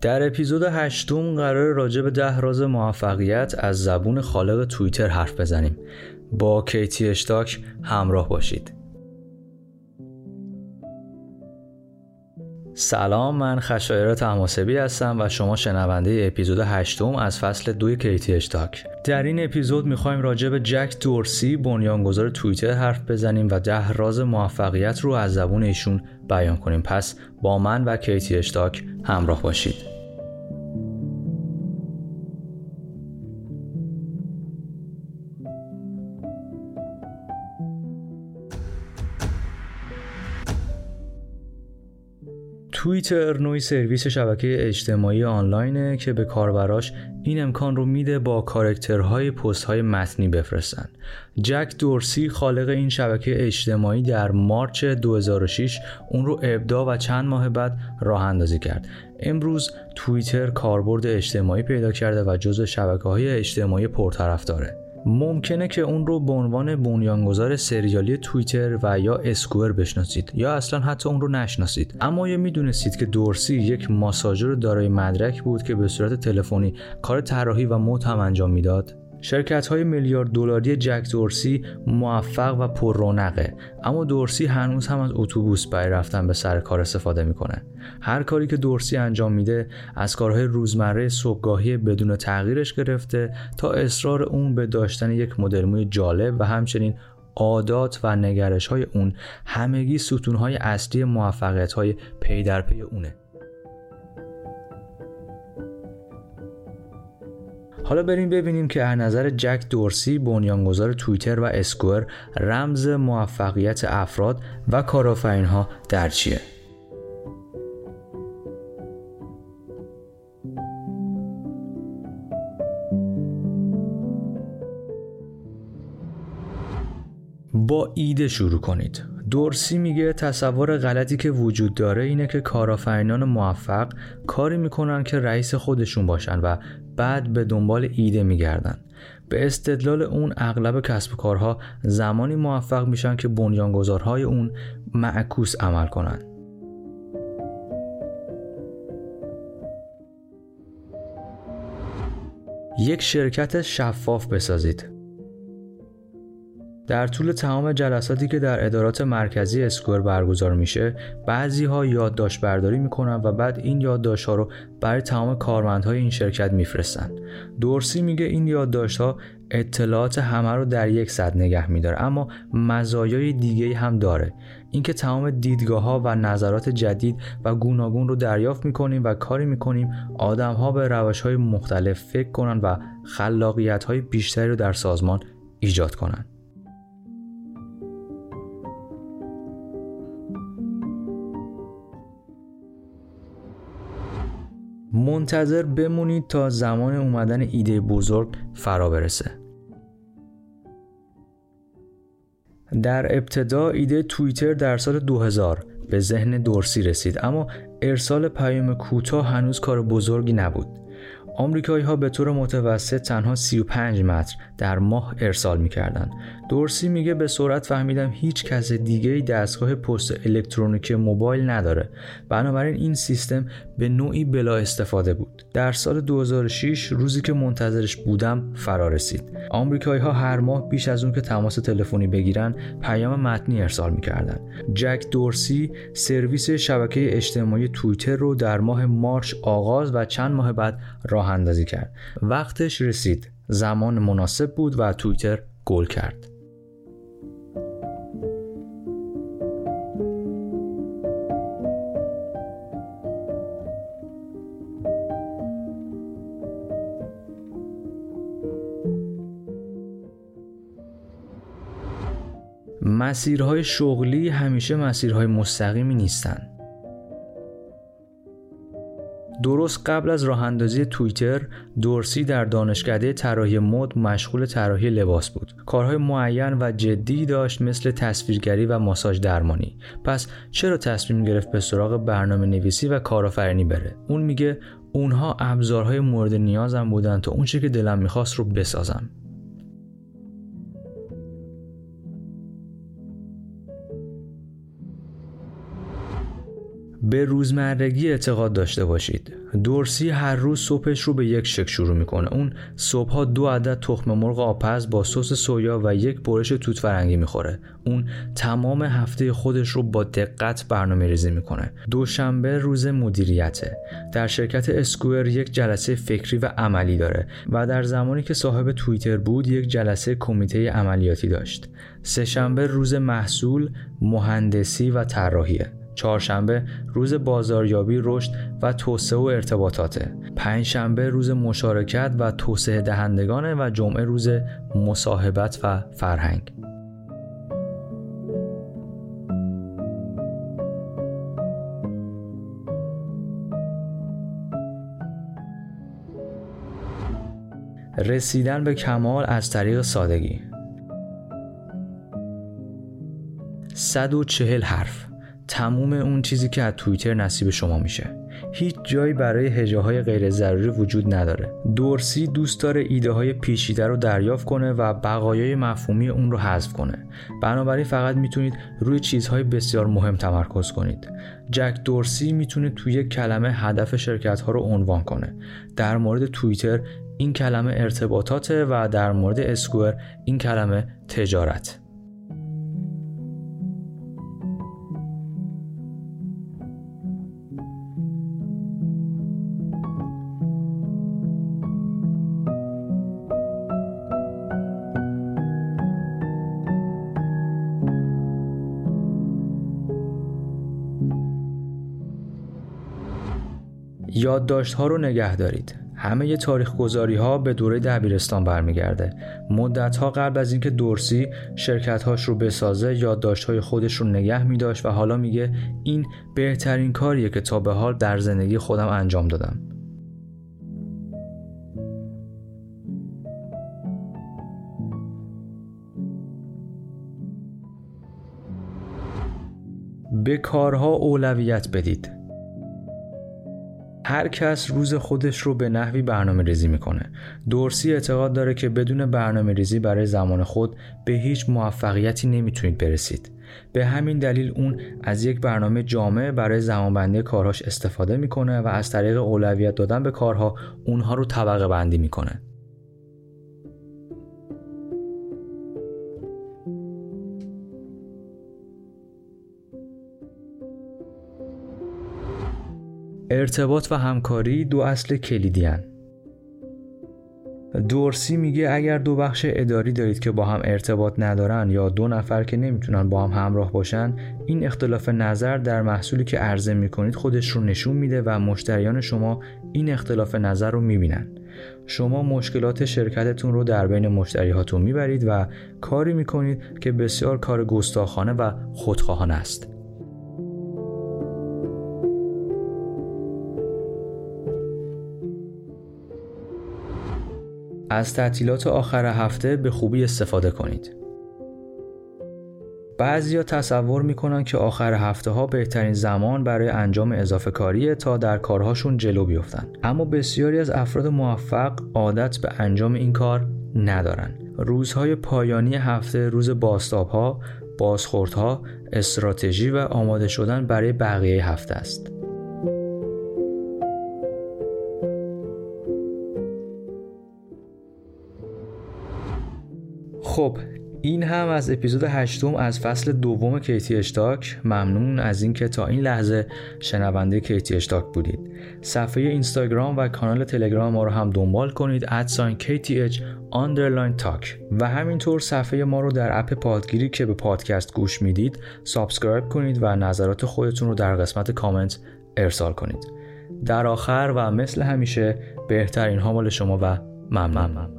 در اپیزود هشتم قرار راجع به ده راز موفقیت از زبون خالق توییتر حرف بزنیم. با کیتی اشتاک همراه باشید. سلام من خشایار تماسبی هستم و شما شنونده اپیزود هشتم از فصل دوی کیتی اشتاک در این اپیزود می‌خوایم راجع به جک دورسی بنیانگذار توییتر حرف بزنیم و ده راز موفقیت رو از زبون ایشون بیان کنیم. پس با من و کیتی اشتاک همراه باشید. توییتر نوعی سرویس شبکه اجتماعی آنلاینه که به کاربراش این امکان رو میده با کارکترهای پست های متنی بفرستن. جک دورسی خالق این شبکه اجتماعی در مارچ 2006 اون رو ابدا و چند ماه بعد راه اندازی کرد. امروز توییتر کاربرد اجتماعی پیدا کرده و جزو شبکه اجتماعی پرطرف داره. ممکنه که اون رو به عنوان بنیانگذار سریالی توییتر و یا اسکوئر بشناسید یا اصلا حتی اون رو نشناسید. اما یا می‌دونستید که دورسی یک ماساژور دارای مدرک بود که به صورت تلفنی کار طراحی و مد هم انجام می‌داد؟ شرکت های میلیارد دلاری جک دورسی موفق و پر رونقه. اما دورسی هنوز هم از اتوبوس برای رفتن به سر کار استفاده می‌کنه. هر کاری که دورسی انجام میده از کارهای روزمره صبحگاهی بدون تغییرش گرفته تا اصرار اون به داشتن یک مدل موی جالب و همچنین عادات و نگرش های اون همگی ستون های اصلی موفقیت های پی در پی اونه. حالا بریم ببینیم که از نظر جک دورسی بنیانگذار توییتر و اسکوئر رمز موفقیت افراد و ها در چیه؟ با ایده شروع کنید. دورسی میگه تصور غلطی که وجود داره اینه که کارآفرینان موفق کاری می‌کنن که رئیس خودشون باشن و بعد به دنبال ایده میگردن. به استدلال اون اغلب کسب و کارها زمانی موفق میشن که بنیانگذارهای اون معکوس عمل کنن. یک شرکت شفاف بسازید. در طول تمام جلساتی که در ادارات مرکزی اسکور برگزار میشه بعضی ها یادداشت برداری می‌کنن و بعد این یادداشت ها رو برای تمام کارمندهای این شرکت میفرستن. دورسی میگه این یادداشت ها اطلاعات همه رو در یک صد نگه میداره اما مزایای دیگه هم داره. اینکه تمام دیدگاه ها و نظرات جدید و گوناگون رو دریافت می‌کنیم و کاری می‌کنیم آدم ها به روش های مختلف فکر کنن و خلاقیت های بیشتری رو در سازمان ایجاد کنن. منتظر بمونید تا زمان اومدن ایده بزرگ فرا برسه. در ابتدا ایده توییتر در سال 2000 به ذهن دورسی رسید اما ارسال پیام کوتاه هنوز کار بزرگی نبود. آمریکایی ها به طور متوسط تنها 35 متر در ماه ارسال می‌کردند. دورسی میگه به سرعت فهمیدم هیچ کس دیگه دستگاه پست الکترونیکی موبایل نداره. بنابراین این سیستم به نوعی بلا استفاده بود. در سال 2006 روزی که منتظرش بودم فرا رسید. آمریکایی ها هر ماه بیش از اون که تماس تلفنی بگیرن پیام متنی ارسال می‌کردن. جک دورسی سرویس شبکه اجتماعی توییتر رو در ماه مارچ آغاز و چند ماه بعد راه راه اندازی کرد. وقتش رسید. زمان مناسب بود و توییتر گل کرد. مسیرهای شغلی همیشه مسیرهای مستقیمی نیستند. درست قبل از راه اندازی توییتر دورسی در دانشکده طراحی مد مشغول طراحی لباس بود. کارهای معین و جدی داشت مثل تصویرگری و ماساژ درمانی. پس چرا تصمیم گرفت به سراغ برنامه نویسی و کارآفرینی بره؟ اون میگه اونها ابزارهای مورد نیازم بودن تا اونچه که دلم می‌خواست رو بسازم. به روزمرگی اعتقاد داشته باشید. دورسی هر روز صبحش رو به یک شک شروع می‌کنه. اون صبحها دو عدد تخم مرغ آپز با سس سویا و یک برش توت فرنگی می‌خوره. اون تمام هفته خودش رو با دقت برنامه ریزی می‌کنه. دوشنبه روز مدیریته. در شرکت اسکوئر یک جلسه فکری و عملی داره و در زمانی که صاحب توییتر بود یک جلسه کمیته عملیاتی داشت. سهشنبه روز محصول مهندسی و طراحیه. چهارشنبه روز بازاریابی رشد و توسعه و ارتباطاته. پنجشنبه روز مشارکت و توسعه دهندگانه و جمعه روز مصاحبت و فرهنگ. رسیدن به کمال از طریق سادگی. 140 حرف. تموم اون چیزی که از توییتر نصیب شما میشه. هیچ جایی برای هجه های غیر ضروری وجود نداره. دورسی دوست داره ایده های پیچیده رو دریافت کنه و بقایای مفهومی اون رو حذف کنه. بنابراین فقط می‌تونید روی چیزهای بسیار مهم تمرکز کنید. جک دورسی می‌تونه توی کلمه هدف شرکت ها رو عنوان کنه. در مورد توییتر این کلمه ارتباطاته و در مورد اسکوئر این کلمه تجارت. یادداشت ها رو نگه دارید. همه تاریخ گذاری ها به دوره دبیرستان برمیگرده. مدت ها قبل از اینکه دورسی شرکت هاش رو بسازه یادداشت های خودش رو نگه می داشت و حالا میگه این بهترین کاریه که تا به حال در زندگی خودم انجام دادم. به کارها اولویت بدید. هر کس روز خودش رو به نحوی برنامه ریزی می‌کنه. دورسی اعتقاد داره که بدون برنامه ریزی برای زمان خود به هیچ موفقیتی نمی‌تونید برسید. به همین دلیل اون از یک برنامه جامع برای زمانبندی کارهاش استفاده می‌کنه و از طریق اولویت دادن به کارها اونها رو طبقه بندی می‌کنه. ارتباط و همکاری دو اصل کلیدی دورسی میگه اگر دو بخش اداری دارید که با هم ارتباط ندارن یا دو نفر که نمی‌تونن با هم همراه باشن این اختلاف نظر در محصولی که عرضه می‌کنید خودش رو نشون میده و مشتریان شما این اختلاف نظر رو می‌بینن. شما مشکلات شرکتتون رو در بین مشتری هاتون می‌برید و کاری می‌کنید که بسیار کار گستاخانه و خودخواهانه است. از تعطیلات آخر هفته به خوبی استفاده کنید. بعضیا تصور می‌کنن که آخر هفته ها بهترین زمان برای انجام اضافه کاریه تا در کارهاشون جلو بیفتن. اما بسیاری از افراد موفق عادت به انجام این کار ندارن. روزهای پایانی هفته روز باستاب ها بازخوردها استراتژی و آماده شدن برای بقیه هفته است. خب این هم از اپیزود هشتم از فصل دوم KTH Talk ممنون از اینکه تا این لحظه شنونده KTH Talk بودید. صفحه اینستاگرام و کانال تلگرام ما رو هم دنبال کنید at sign KTH underline talk. و همینطور صفحه ما رو در اپ پادگیری که به پادکست گوش می‌دید subscribe کنید و نظرات خودتون رو در قسمت کامنت ارسال کنید. در آخر و مثل همیشه بهترین ها مال شما و ممنون